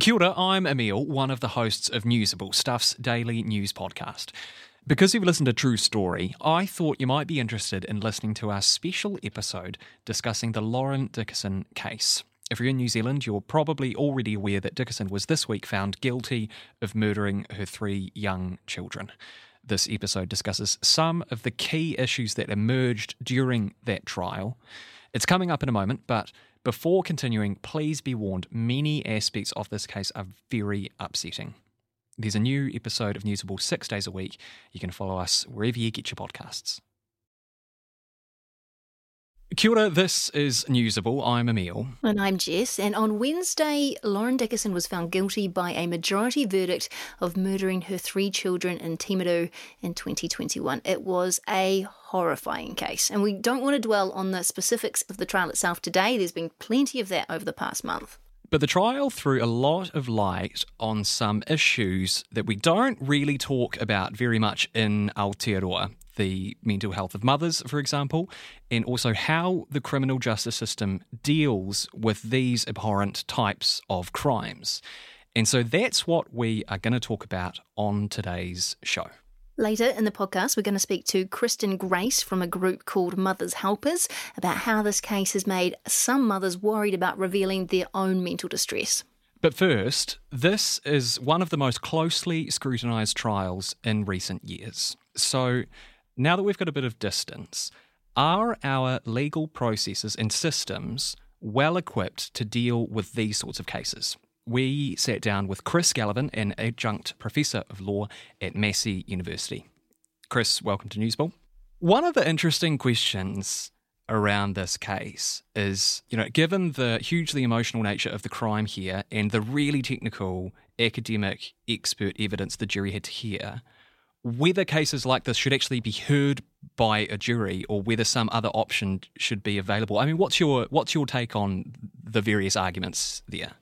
Kia ora, I'm Emil, one of the hosts of Newsable, Stuff's daily news podcast. Because you've listened to True Story, I thought you might be interested in listening to our special episode discussing the Lauren Dickason case. If you're in New Zealand, you're probably already aware that Dickason was this week found guilty of murdering her three young children. This episode discusses some of the key issues that emerged during that trial. It's coming up in a moment, but before continuing, please be warned many aspects of this case are very upsetting. There's a new episode of Newsable six days a week. You can follow us wherever you get your podcasts. Kia ora, this is Newsable. I'm Emil. And I'm Jess. And on Wednesday, Lauren Dickason was found guilty by a majority verdict of murdering her three children in Timaru in 2021. It was a horrifying case. And we don't want to dwell on the specifics of the trial itself today. There's been plenty of that over the past month. But the trial threw a lot of light on some issues that we don't really talk about very much in Aotearoa the mental health of mothers, for example, and also how the criminal justice system deals with these abhorrent types of crimes. And so that's what we are going to talk about on today's show. Later in the podcast, we're going to speak to Kristina Grace from a group called Mothers Helpers about how this case has made some mothers worried about revealing their own mental distress. But first, this is one of the most closely scrutinised trials in recent years. So now that we've got a bit of distance, are our legal processes and systems well equipped to deal with these sorts of cases? We sat down with Chris Gallavin, an adjunct professor of law at Massey University. Chris, welcome to Newsable. One of the interesting questions around this case is, you know, given the hugely emotional nature of the crime here and the really technical academic expert evidence the jury had to hear, whether cases like this should actually be heard by a jury or whether some other option should be available. I mean, what's your what's your take on the various arguments there?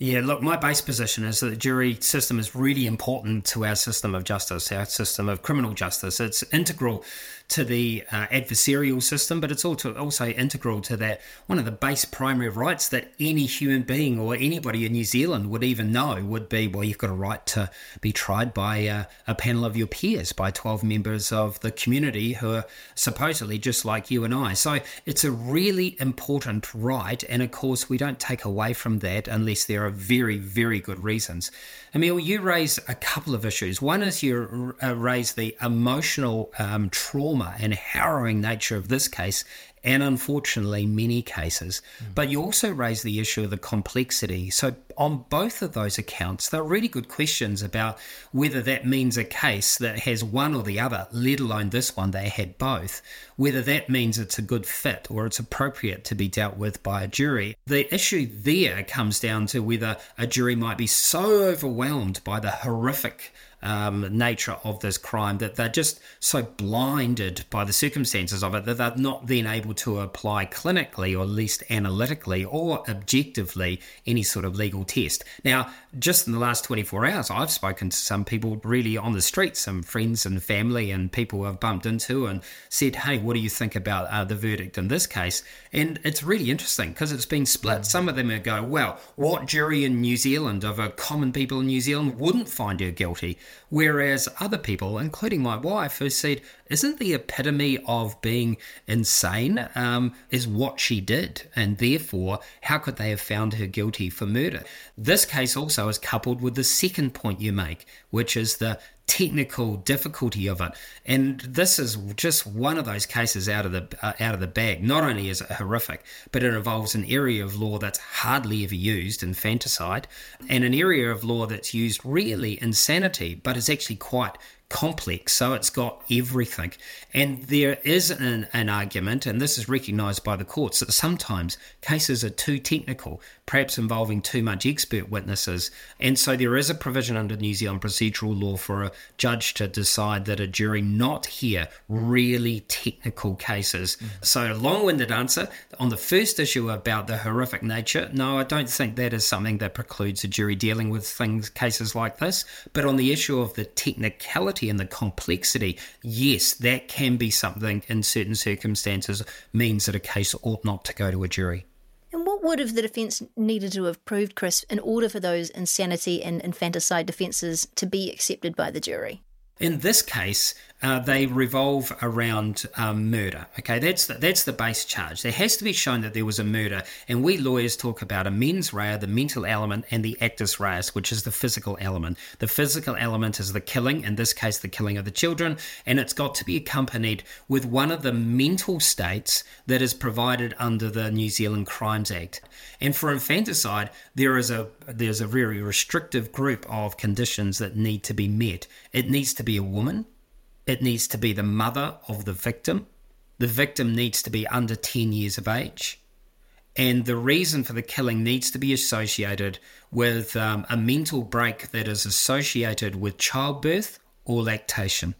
Yeah, look, my base position is that the jury system is really important to our system of justice, our system of criminal justice. It's integral to the uh, adversarial system, but it's also also integral to that one of the base primary rights that any human being or anybody in New Zealand would even know would be well, you've got a right to be tried by uh, a panel of your peers, by 12 members of the community who are supposedly just like you and I. So it's a really important right, and of course, we don't take away from that unless there are very, very good reasons. Emil, you raise a couple of issues. One is you uh, raise the emotional um, trauma and harrowing nature of this case, and unfortunately, many cases. Mm. But you also raise the issue of the complexity. So, on both of those accounts, they're really good questions about whether that means a case that has one or the other, let alone this one, they had both, whether that means it's a good fit or it's appropriate to be dealt with by a jury. The issue there comes down to whether a jury might be so overwhelmed by the horrific um, nature of this crime that they're just so blinded by the circumstances of it that they're not then able to apply clinically or at least analytically or objectively any sort of legal test. Now, just in the last 24 hours, I've spoken to some people really on the street, some friends and family and people I've bumped into and said, hey, what do you think about uh, the verdict in this case? And it's really interesting because it's been split. Some of them are go, well, what jury in New Zealand of a common people in New Zealand wouldn't find her guilty? Whereas other people, including my wife, who said, isn't the epitome of being insane um, is what she did, and therefore, how could they have found her guilty for murder? This case also is coupled with the second point you make, which is the technical difficulty of it. And this is just one of those cases out of the uh, out of the bag. Not only is it horrific, but it involves an area of law that's hardly ever used infanticide, and an area of law that's used really insanity, but is actually quite complex, so it's got everything. And there is an, an, argument, and this is recognised by the courts, that sometimes cases are too technical, perhaps involving too much expert witnesses. And so there is a provision under New Zealand procedural law for a judge to decide that a jury not hear really technical cases. Mm-hmm. So, long winded answer on the first issue about the horrific nature, no, I don't think that is something that precludes a jury dealing with things, cases like this. But on the issue of the technicality, and the complexity, yes, that can be something in certain circumstances means that a case ought not to go to a jury And What would have the defence needed to have proved, Chris, in order for those insanity and infanticide defences to be accepted by the jury? In this case, uh, they revolve around um, murder. Okay, that's the, that's the base charge. There has to be shown that there was a murder, and we lawyers talk about a mens rea, the mental element, and the actus reus, which is the physical element. The physical element is the killing, in this case, the killing of the children, and it's got to be accompanied with one of the mental states that is provided under the New Zealand Crimes Act. And for infanticide, there is a there's a very restrictive group of conditions that need to be met. It needs to be a woman it needs to be the mother of the victim. The victim needs to be under 10 years of age. And the reason for the killing needs to be associated with um, a mental break that is associated with childbirth or lactation.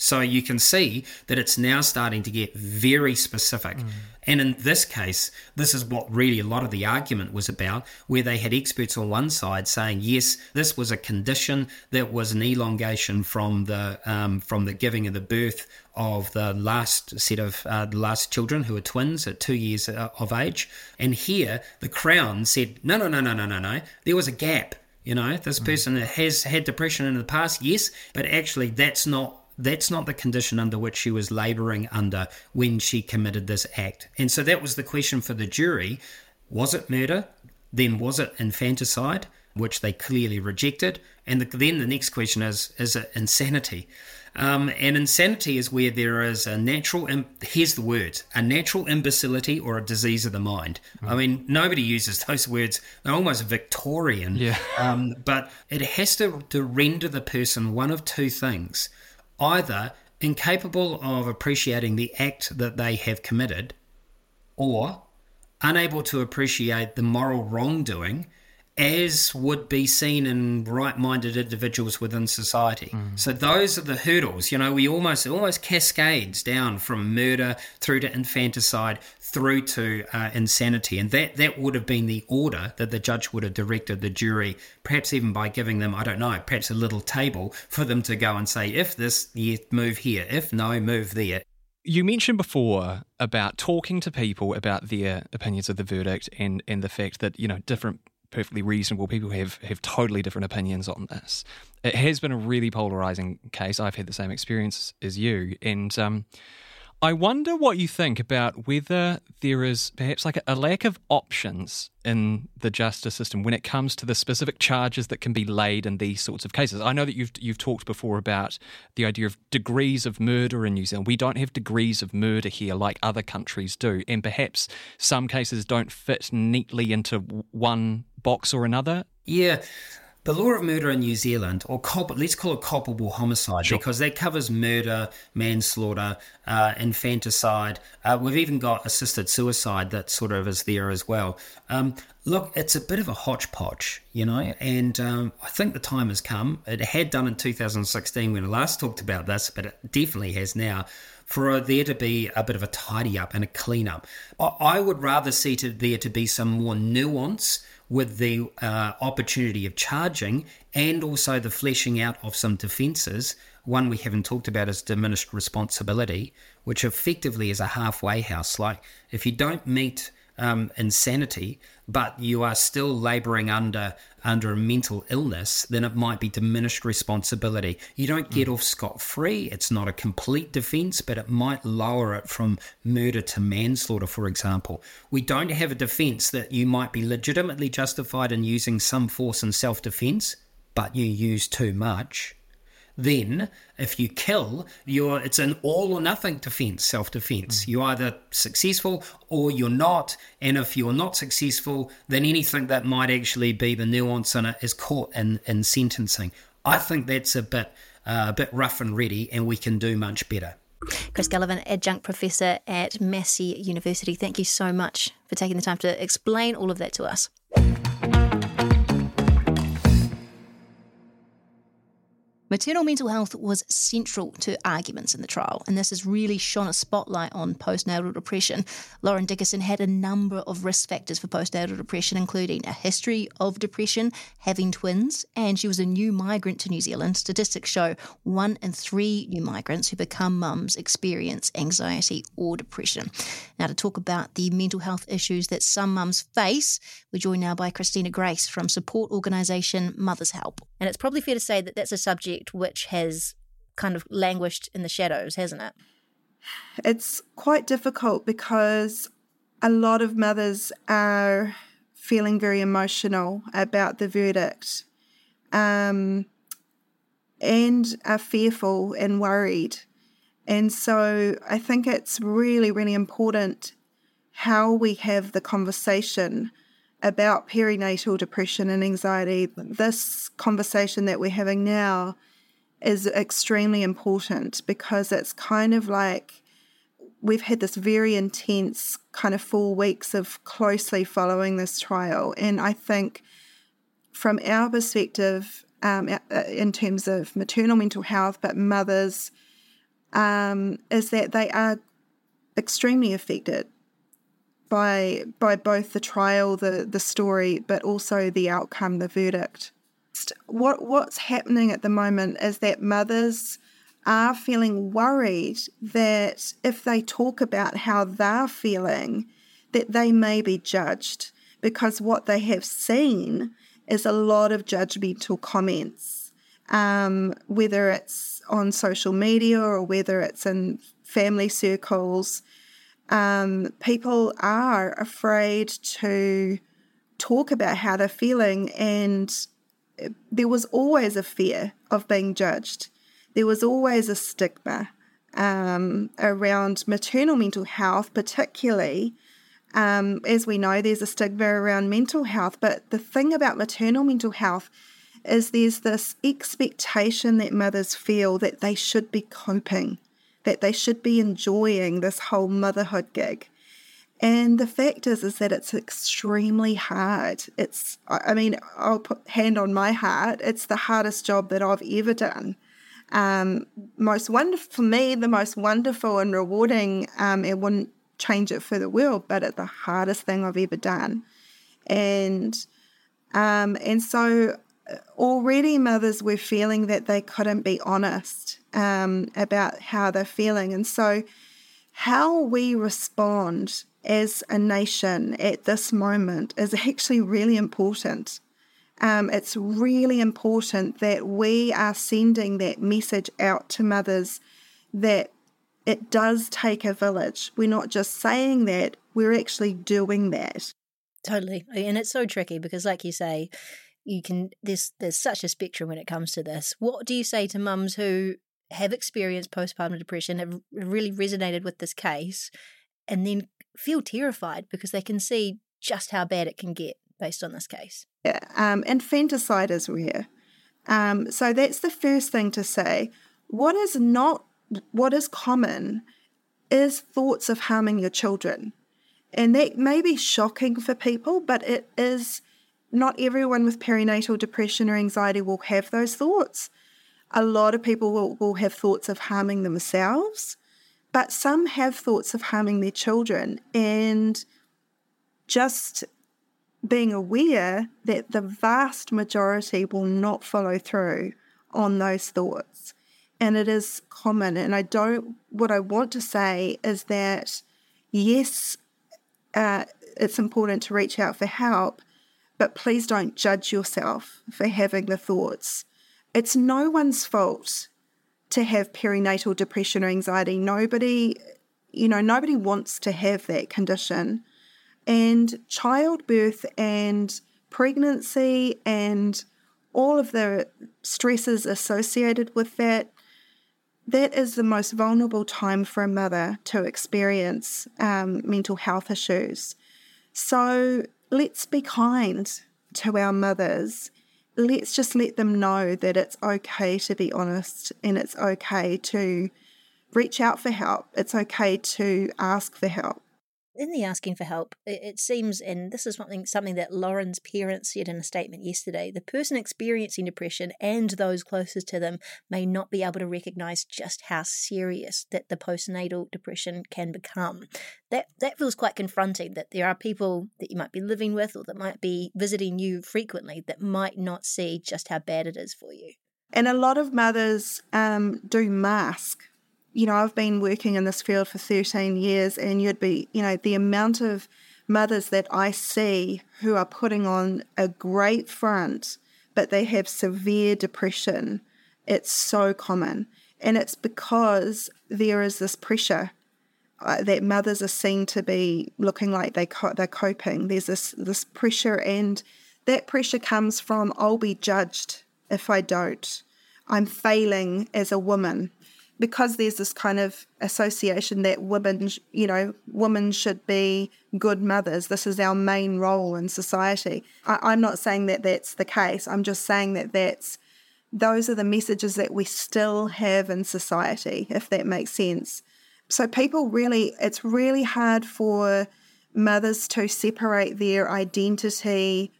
So you can see that it's now starting to get very specific. Mm. And in this case, this is what really a lot of the argument was about, where they had experts on one side saying, yes, this was a condition that was an elongation from the um, from the giving of the birth of the last set of uh, the last children who were twins at two years uh, of age. And here, the Crown said, no, no, no, no, no, no, no. There was a gap. You know, this mm. person has had depression in the past, yes, but actually that's not that's not the condition under which she was labouring under when she committed this act. And so that was the question for the jury was it murder? Then was it infanticide, which they clearly rejected? And the, then the next question is is it insanity? Um, and insanity is where there is a natural, Im- here's the words, a natural imbecility or a disease of the mind. Mm. I mean, nobody uses those words. They're almost Victorian. Yeah. Um, but it has to, to render the person one of two things either incapable of appreciating the act that they have committed or unable to appreciate the moral wrongdoing as would be seen in right-minded individuals within society. Mm. So those are the hurdles. You know, we almost almost cascades down from murder through to infanticide through to uh, insanity, and that that would have been the order that the judge would have directed the jury, perhaps even by giving them I don't know, perhaps a little table for them to go and say if this, yeah, move here, if no, move there. You mentioned before about talking to people about their opinions of the verdict and, and the fact that, you know, different perfectly reasonable people have have totally different opinions on this. It has been a really polarizing case. I've had the same experience as you, and um, I wonder what you think about whether there is perhaps like a, lack of options in the justice system when it comes to the specific charges that can be laid in these sorts of cases. I know that you've you've talked before about the idea of degrees of murder in New Zealand. We don't have degrees of murder here like other countries do, and perhaps some cases don't fit neatly into one box or another. Yeah, the law of murder in New Zealand, or culp- let's call it culpable homicide, sure. because that covers murder, manslaughter, uh, infanticide. Uh, we've even got assisted suicide that sort of is there as well. Um, look, it's a bit of a hodgepodge, you know, and um, I think the time has come. It had done in 2016 when I last talked about this, but it definitely has now for there to be a bit of a tidy up and a clean up. I would rather see to, there to be some more nuance with the uh, opportunity of charging and also the fleshing out of some defences. One we haven't talked about is diminished responsibility, which effectively is a halfway house. Like if you don't meet um, insanity, but you are still labouring under under a mental illness, then it might be diminished responsibility. You don't get mm. off scot free. It's not a complete defence, but it might lower it from murder to manslaughter, for example. We don't have a defence that you might be legitimately justified in using some force in self defence, but you use too much then if you kill, you're it's an all or nothing defense, self defense. Mm. You're either successful or you're not. And if you're not successful, then anything that might actually be the nuance in it is caught in, in sentencing. I think that's a bit uh, a bit rough and ready, and we can do much better. Chris Gallavin, adjunct professor at Massey University, thank you so much for taking the time to explain all of that to us. Maternal mental health was central to arguments in the trial, and this has really shone a spotlight on postnatal depression. Lauren Dickason had a number of risk factors for postnatal depression, including a history of depression, having twins, and she was a new migrant to New Zealand. Statistics show one in three new migrants who become mums experience anxiety or depression. Now, to talk about the mental health issues that some mums face, we're joined now by Kristina Grace from support organisation Mothers Help. And it's probably fair to say that that's a subject which has kind of languished in the shadows, hasn't it? It's quite difficult because a lot of mothers are feeling very emotional about the verdict um, and are fearful and worried. And so I think it's really, really important how we have the conversation about perinatal depression and anxiety, this conversation that we're having now is extremely important because it's kind of like we've had this very intense kind of four weeks of closely following this trial. And I think from our perspective, um, in terms of maternal mental health, but mothers, um, is that they are extremely affected by by both the trial, the the story, but also the outcome, the verdict. What what's happening at the moment is that mothers are feeling worried that if they talk about how they're feeling, that they may be judged because what they have seen is a lot of judgmental comments, um, whether it's on social media or whether it's in family circles. Um, people are afraid to talk about how they're feeling, and there was always a fear of being judged. There was always a stigma um, around maternal mental health, particularly. Um, as we know, there's a stigma around mental health, but the thing about maternal mental health is there's this expectation that mothers feel that they should be coping that they should be enjoying this whole motherhood gig. And the fact is, is that it's extremely hard. It's, I mean, I'll put hand on my heart. It's the hardest job that I've ever done. Um, most wonderful for me, the most wonderful and rewarding. Um, it wouldn't change it for the world, but it's the hardest thing I've ever done. And um, and so already mothers were feeling that they couldn't be honest um, about how they're feeling. And so, how we respond as a nation at this moment is actually really important. Um, it's really important that we are sending that message out to mothers that it does take a village. We're not just saying that, we're actually doing that. Totally. And it's so tricky because, like you say, you can there's there's such a spectrum when it comes to this. What do you say to mums who have experienced postpartum depression, have really resonated with this case, and then feel terrified because they can see just how bad it can get based on this case? Yeah, um, infanticide is rare. Um, so that's the first thing to say. What is not, what is common is thoughts of harming your children. And that may be shocking for people, but it is not everyone with perinatal depression or anxiety will have those thoughts. A lot of people will, will have thoughts of harming themselves, but some have thoughts of harming their children. And just being aware that the vast majority will not follow through on those thoughts. And it is common. And I don't, what I want to say is that yes, uh, it's important to reach out for help, but please don't judge yourself for having the thoughts. It's no one's fault to have perinatal depression or anxiety. Nobody, you know, nobody wants to have that condition. And childbirth and pregnancy and all of the stresses associated with that, that is the most vulnerable time for a mother to experience um, mental health issues. So let's be kind to our mothers. Let's just let them know that it's okay to be honest and it's okay to reach out for help. It's okay to ask for help. In the asking for help, it, it, seems, and this is something something that Lauren's parents said in a statement yesterday, the person experiencing depression and those closest to them may not be able to recognise just how serious that the postnatal depression can become. That that feels quite confronting. That there are people that you might be living with or that might be visiting you frequently that might not see just how bad it is for you. And a lot of mothers um, do mask you know, I've been working in this field for 13 years, and you'd be, you know, the amount of mothers that I see who are putting on a great front, but they have severe depression, it's so common. And it's because there is this pressure uh, that mothers are seen to be looking like they co- they're coping. There's this this pressure, and that pressure comes from I'll be judged if I don't. I'm failing as a woman because there's this kind of association that women, you know, women should be good mothers. This is our main role in society. I, am not saying that that's the case. I'm just saying that that's those are the messages that we still have in society, if that makes sense. So people really, it's really hard for mothers to separate their identity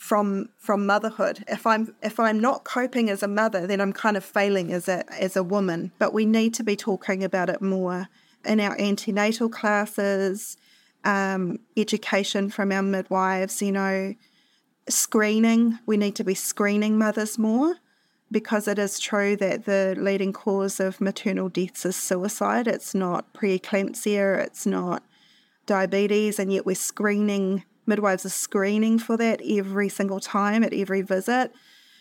from from motherhood. If I'm if I'm not coping as a mother, then I'm kind of failing as a as a woman. But we need to be talking about it more in our antenatal classes, um, education from our midwives. You know, screening. We need to be screening mothers more because it is true that the leading cause of maternal deaths is suicide. It's not preeclampsia. It's not diabetes, and yet we're screening midwives are screening for that every single time at every visit.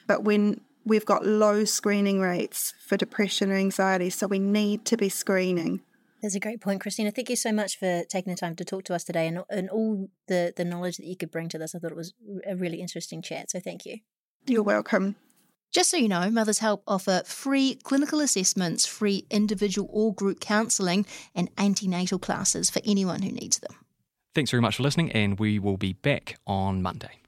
But when we've got low screening rates for depression or anxiety, so we need to be screening. That's a great point, Kristina. Thank you so much for taking the time to talk to us today and, and all the, the knowledge that you could bring to this. I thought it was a really interesting chat, so thank you. You're welcome. Just so you know, Mothers Help offer free clinical assessments, free individual or group counselling, and antenatal classes for anyone who needs them. Thanks very much for listening, and we will be back on Monday.